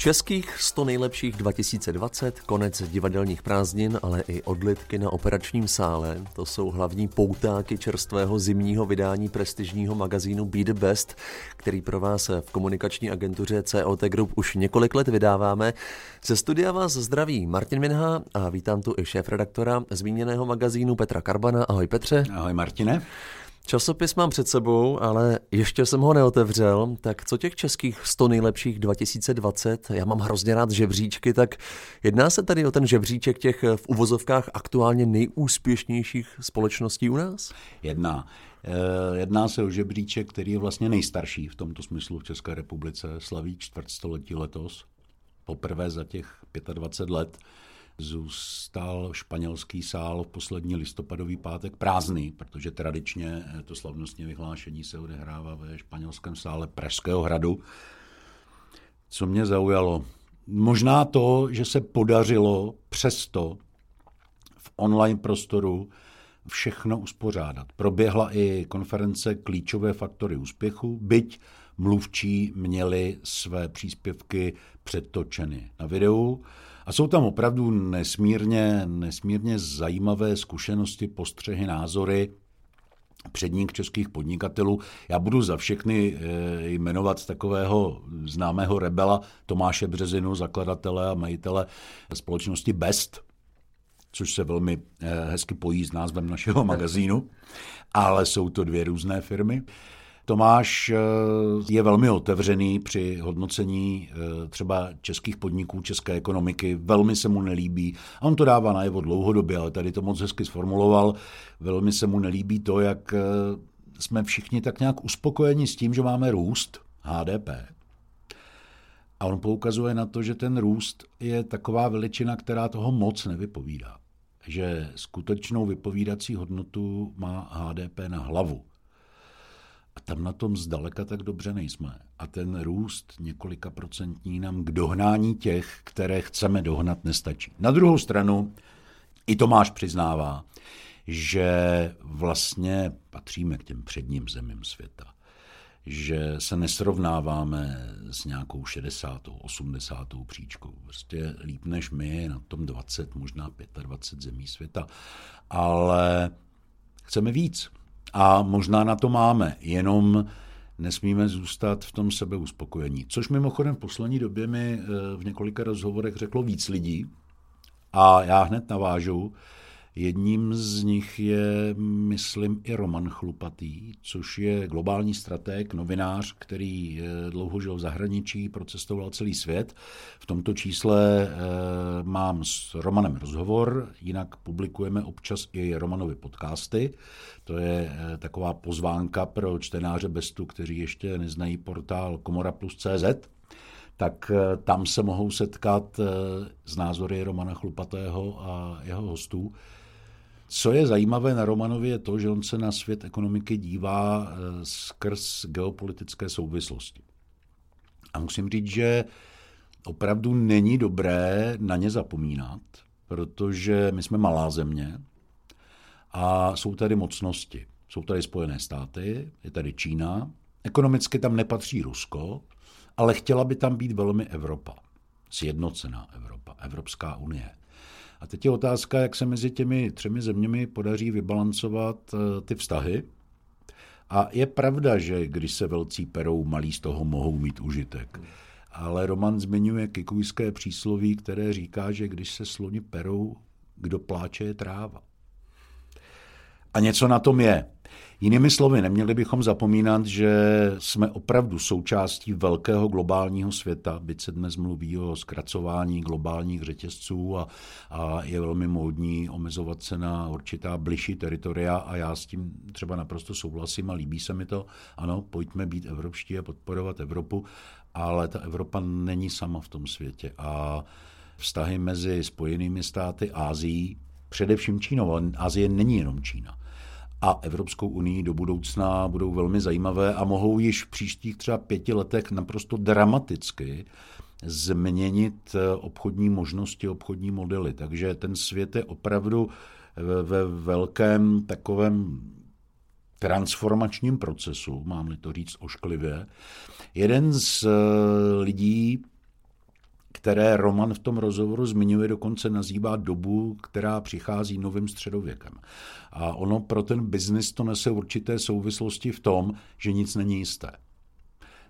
Českých 100 nejlepších 2020, konec divadelních prázdnin, ale i odlitky na operačním sále. To jsou hlavní poutáky čerstvého zimního vydání prestižního magazínu Be the Best, který pro vás v komunikační agentuře COT Group už několik let vydáváme. Ze studia vás zdraví Martin Minha a vítám tu i šéf-redaktora zmíněného magazínu Petra Karbana. Ahoj Petře. Ahoj Martine. Časopis mám před sebou, ale ještě jsem ho neotevřel. Tak co těch českých 100 nejlepších 2020? Já mám hrozně rád žebříčky, tak jedná se tady o ten žebříček těch v uvozovkách aktuálně nejúspěšnějších společností u nás? Jedná. Eh, jedná se o žebříček, který je vlastně nejstarší v tomto smyslu v České republice. Slaví čtvrtstoletí letos. Poprvé za těch 25 let zůstal španělský sál v poslední listopadový pátek prázdný, protože tradičně to slavnostní vyhlášení se odehrává ve španělském sále Pražského hradu. Co mě zaujalo? Možná to, že se podařilo přesto v online prostoru všechno uspořádat. Proběhla i konference Klíčové faktory úspěchu, byť mluvčí měli své příspěvky předtočeny na videu. A jsou tam opravdu nesmírně, nesmírně zajímavé zkušenosti, postřehy, názory předních českých podnikatelů. Já budu za všechny eh, jmenovat takového známého rebela Tomáše Březinu, zakladatele a majitele společnosti Best, což se velmi eh, hezky pojí s názvem našeho magazínu, ale jsou to dvě různé firmy. Tomáš eh, je velmi otevřený při hodnocení eh, třeba českých podniků, české ekonomiky, velmi se mu nelíbí. A on to dává najevo dlouhodobě, ale tady to moc hezky sformuloval. Velmi se mu nelíbí to, jak eh, jsme všichni tak nějak uspokojeni s tím, že máme růst HDP. A on poukazuje na to, že ten růst je taková veličina, která toho moc nevypovídá. Že skutečnou vypovídací hodnotu má HDP na hlavu. A tam na tom zdaleka tak dobře nejsme. A ten růst několika procentní nám k dohnání těch, které chceme dohnat, nestačí. Na druhou stranu, i Tomáš přiznává, že vlastně patříme k těm předním zemím světa. Že se nesrovnáváme s nějakou 60. 80. příčkou. Prostě líp než my, na tom 20, možná 25 zemí světa. Ale chceme víc. A možná na to máme, jenom nesmíme zůstat v tom sebeuspokojení. Což mimochodem v poslední době mi eh, v několika rozhovorech řeklo víc lidí. A já hned navážu, Jedním z nich je, myslím, i Roman Chlupatý, což je globální strateg, novinář, který eh, dlouho žil v zahraničí, procestoval celý svět. V tomto čísle eh, mám s Romanem rozhovor, jinak publikujeme občas i Romanovi podcasty. To je eh, taková pozvánka pro čtenáře Bestu, kteří ještě neznají portál komora.plus.cz tak tam se mohou setkat s názory Romana Chlupatého a jeho hostů. Co je zajímavé na Romanovi je to, že on se na svět ekonomiky dívá eh, skrz geopolitické souvislosti. A musím říct, že opravdu není dobré na ně zapomínat, protože my jsme malá země a jsou tady mocnosti. Jsou tady Spojené státy, je tady Čína, ekonomicky tam nepatří Rusko, ale chtěla by tam být velmi Evropa, sjednocená Evropa, Evropská unie. A teď je otázka, jak se mezi těmi třemi zeměmi podaří vybalancovat eh, ty vztahy. A je pravda, že když se velcí perou, malí z toho mohou mít užitek. Ale Roman zmiňuje kikujské přísloví, které říká, že když se sloni perou, kdo pláče je tráva. A něco na tom je. Jinými slovy, neměli bychom zapomínat, že jsme opravdu součástí velkého globálního světa, byť se dnes mluví o zkracování globálních řetězců a, a je velmi módní omezovat se na určitá bližší teritoria a já s tím třeba naprosto souhlasím a líbí se mi to. Ano, pojďme být evropští a podporovat Evropu, ale ta Evropa není sama v tom světě a vztahy mezi Spojenými státy, Ázií, především Čínou, ale Asie není jenom Čína a Evropskou unii do budoucna budou velmi zajímavé a mohou již v příštích třeba pěti letech naprosto dramaticky změnit eh, obchodní možnosti, obchodní modely. Takže ten svět je opravdu ve velkém takovém transformačním procesu, mám-li to říct ošklivě. Jeden z eh, lidí, které Roman v tom rozhovoru zmiňuje, dokonce nazývá dobu, která přichází novým středověkem. A ono pro ten biznis to nese určité souvislosti v tom, že nic není jisté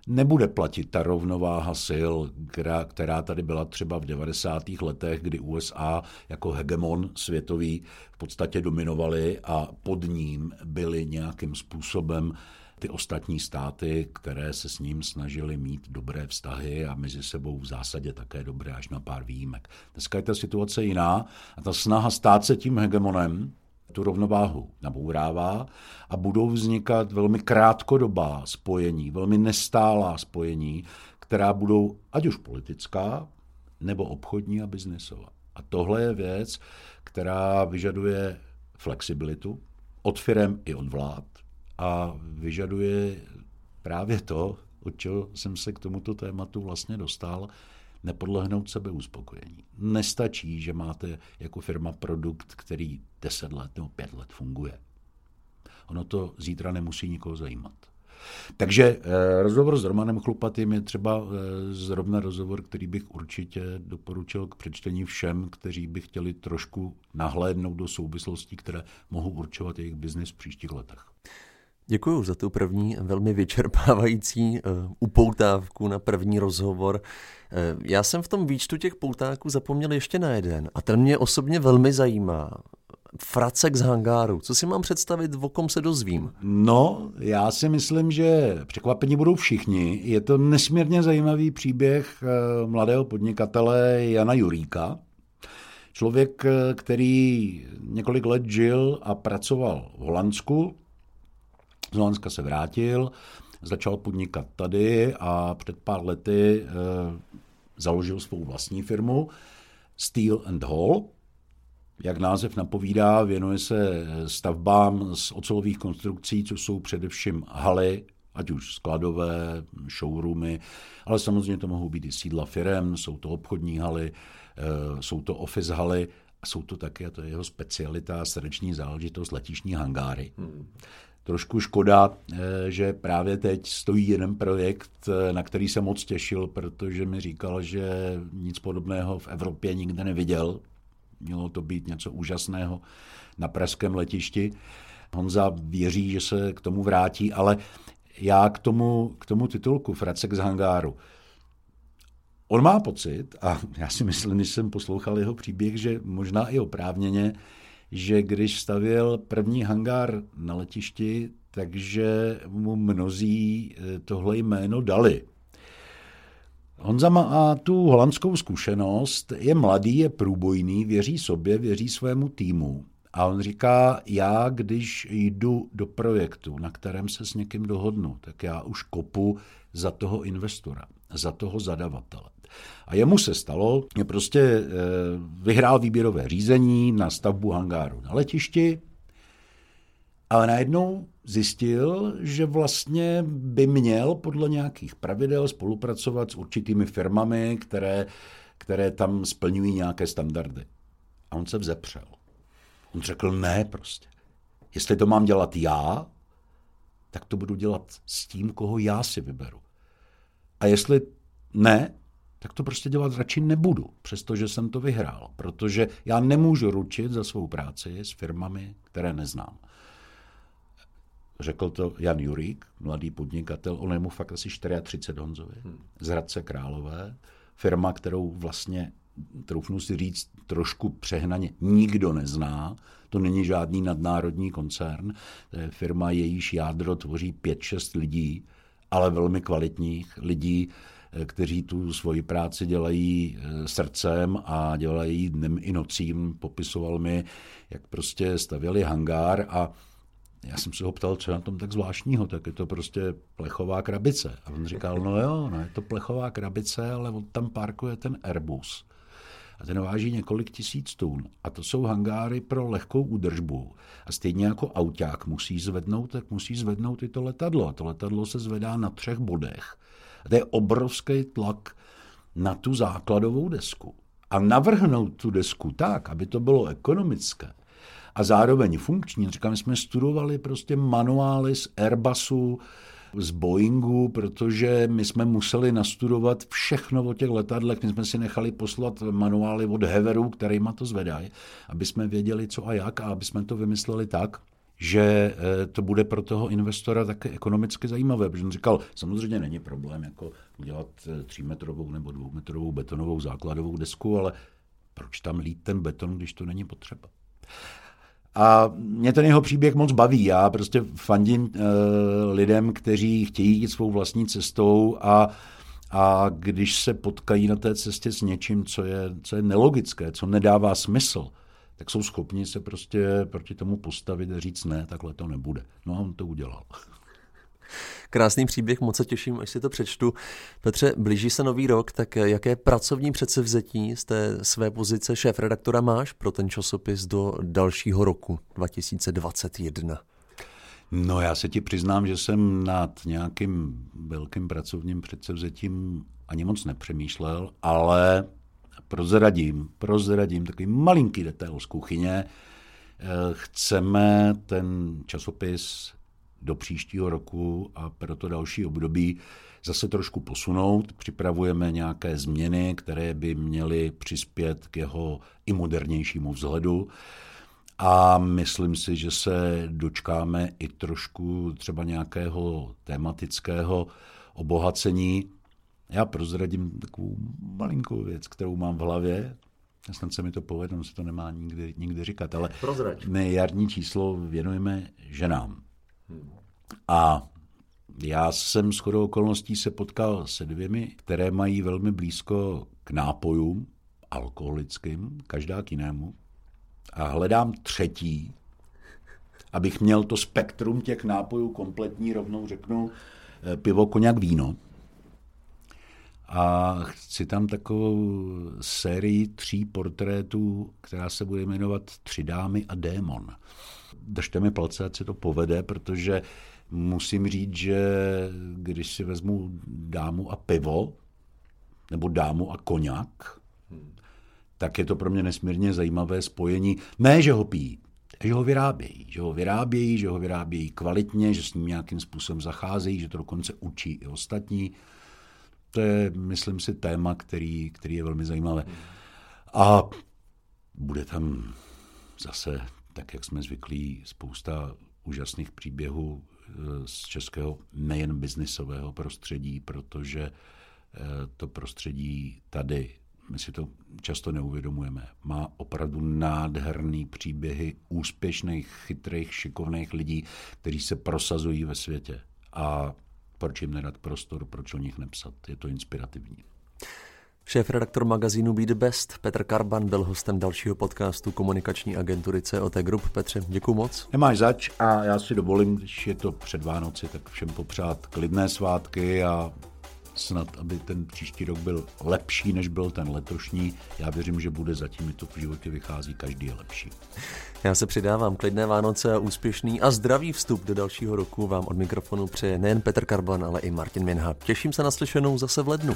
nebude platit ta rovnováha sil, která, která tady byla třeba v 90. letech, kdy USA jako hegemon světový v podstatě dominovali a pod ním byly nějakým způsobem ty ostatní státy, které se s ním snažili mít dobré vztahy a mezi sebou v zásadě také dobré až na pár výjimek. Dneska je ta situace jiná a ta snaha stát se tím hegemonem tu rovnováhu nabourává a budou vznikat velmi krátkodobá spojení, velmi nestálá spojení, která budou ať už politická, nebo obchodní a biznesová. A tohle je věc, která vyžaduje flexibilitu od firem i od vlád a vyžaduje právě to, od čeho jsem se k tomuto tématu vlastně dostal, nepodlehnout sebeuspokojení. Nestačí, že máte jako firma produkt, který 10 let nebo 5 let funguje. Ono to zítra nemusí nikoho zajímat. Takže eh, rozhovor s Romanem Chlupatým je třeba eh, zrovna rozhovor, který bych určitě doporučil k přečtení všem, kteří by chtěli trošku nahlédnout do souvislostí, které mohou určovat jejich biznis v příštích letech. Děkuji za tu první velmi vyčerpávající uh, upoutávku na první rozhovor. Uh, já jsem v tom výčtu těch poutáků zapomněl ještě na jeden a ten mě osobně velmi zajímá. Fracek z hangáru. Co si mám představit, o kom se dozvím? No, já si myslím, že překvapení budou všichni. Je to nesmírně zajímavý příběh uh, mladého podnikatele Jana Juríka. Člověk, který několik let žil a pracoval v Holandsku, z Holandska se vrátil, začal podnikat tady a před pár lety e, založil svou vlastní firmu Steel and Hall. Jak název napovídá, věnuje se stavbám z ocelových konstrukcí, což jsou především haly, ať už skladové, showroomy, ale samozřejmě to mohou být i sídla firem, jsou to obchodní haly, e, jsou to office haly a jsou to také, a to je jeho specialita, srdeční záležitost, letišní hangáry. Hmm trošku škoda, eh, že právě teď stojí jeden projekt, eh, na který se moc těšil, protože mi říkal, že nic podobného v Evropě nikde neviděl. Mělo to být něco úžasného na pražském letišti. Honza věří, že se k tomu vrátí, ale já k tomu, k tomu titulku Fracek z hangáru. On má pocit, a já si myslím, když jsem poslouchal jeho příběh, že možná i oprávněně, že když stavěl první hangár na letišti, takže mu mnozí eh, tohle jméno dali. Honza má tu holandskou zkušenost, je mladý, je průbojný, věří sobě, věří svému týmu. A on říká, já když jdu do projektu, na kterém se s někým dohodnu, tak já už kopu za toho investora, za toho zadavatele. A jemu se stalo, že prostě eh, vyhrál výběrové řízení na stavbu hangáru na letišti, ale najednou zjistil, že vlastně by měl podle nějakých pravidel spolupracovat s určitými firmami, které, které tam splňují nějaké standardy. A on se vzepřel. On řekl ne prostě. Jestli to mám dělat já, tak to budu dělat s tím, koho já si vyberu. A jestli ne, tak to prostě dělat radši nebudu, přestože jsem to vyhrál, protože já nemůžu ručit za svou práci s firmami, které neznám. Řekl to Jan Jurík, mladý podnikatel, on je mu fakt asi 34 Honzovi, hmm. z Hradce Králové, firma, kterou vlastně, troufnu si říct, trošku přehnaně nikdo nezná, to není žádný nadnárodní koncern, to je firma, jejíž jádro tvoří 5-6 lidí, ale velmi kvalitních lidí, kteří tu svoji práci dělají eh, srdcem a dělají dnem i nocím. Popisoval mi, jak prostě stavěli hangár a já jsem se ho ptal, co je na tom tak zvláštního, tak je to prostě plechová krabice. A on říkal, no jo, no je to plechová krabice, ale on tam parkuje ten Airbus. A ten váží několik tisíc tun. A to jsou hangáry pro lehkou údržbu. A stejně jako auták musí zvednout, tak musí zvednout i to letadlo. A to letadlo se zvedá na třech bodech. A to je obrovský tlak na tu základovou desku. A navrhnout tu desku tak, aby to bylo ekonomické a zároveň funkční. Říkám, jsme studovali prostě manuály z Airbusu, z Boeingu, protože my jsme museli nastudovat všechno o těch letadlech. My jsme si nechali poslat manuály od Heveru, kterýma to zvedají, aby jsme věděli, co a jak a aby jsme to vymysleli tak, že eh, to bude pro toho investora také ekonomicky zajímavé, protože on říkal, samozřejmě není problém jako udělat eh, třímetrovou nebo dvoumetrovou betonovou základovou desku, ale proč tam lít ten beton, když to není potřeba? A mě ten jeho příběh moc baví. Já prostě fandím e, lidem, kteří chtějí jít svou vlastní cestou a, a když se potkají na té cestě s něčím, co je, co je nelogické, co nedává smysl, tak jsou schopni se prostě proti tomu postavit a říct ne, takhle to nebude. No a on to udělal. Krásný příběh, moc se těším, až si to přečtu. Petře, blíží se nový rok, tak jaké pracovní předsevzetí z té své pozice šéf-redaktora máš pro ten časopis do dalšího roku 2021? No já se ti přiznám, že jsem nad nějakým velkým pracovním předsevzetím ani moc nepřemýšlel, ale prozradím, prozradím takový malinký detail z kuchyně. Eh, chceme ten časopis do příštího roku a pro to další období zase trošku posunout. Připravujeme nějaké změny, které by měly přispět k jeho i modernějšímu vzhledu. A myslím si, že se dočkáme i trošku třeba nějakého tematického obohacení. Já prozradím takovou malinkou věc, kterou mám v hlavě. Snad se mi to povede, se to nemá nikdy, nikdy říkat, ale Prozrať. my jarní číslo věnujeme ženám. A já jsem s chodou okolností se potkal se dvěmi, které mají velmi blízko k nápojům alkoholickým, každá k jinému. A hledám třetí, abych měl to spektrum těch nápojů kompletní, rovnou řeknu eh, pivo, koněk, víno. A chci tam takovou sérii tří portrétů, která se bude jmenovat Tři dámy a démon. Držte mi palce, ať se to povede, protože musím říct, že když si vezmu dámu a pivo, nebo dámu a koněk, tak je to pro mě nesmírně zajímavé spojení. Ne, že ho pijí, že ho vyrábějí, že ho vyrábějí, že ho vyrábějí kvalitně, že s ním nějakým způsobem zacházejí, že to dokonce učí i ostatní. To je, myslím si, téma, který, který je velmi zajímavé. A bude tam zase, tak jak jsme zvyklí, spousta úžasných příběhů eh, z českého nejen biznisového prostředí, protože eh, to prostředí tady, my si to často neuvědomujeme, má opravdu nádherný příběhy úspěšných, chytrých, šikovných lidí, kteří se prosazují ve světě. A proč jim nedat prostor, proč o nich nepsat. Je to inspirativní. Šéf-redaktor magazínu Be The Best Petr Karban byl hostem dalšího podcastu komunikační agentury COT Group. Petře, děkuji moc. Nemáš zač a já si dovolím, když je to před Vánoci, tak všem popřát klidné svátky a snad, aby ten příští rok byl lepší, než byl ten letošní. Já věřím, že bude zatím, mi to v životě vychází, každý je lepší. Já se přidávám klidné Vánoce a úspěšný a zdravý vstup do dalšího roku vám od mikrofonu přeje nejen Petr Karban, ale i Martin Minha. Těším se na slyšenou zase v lednu.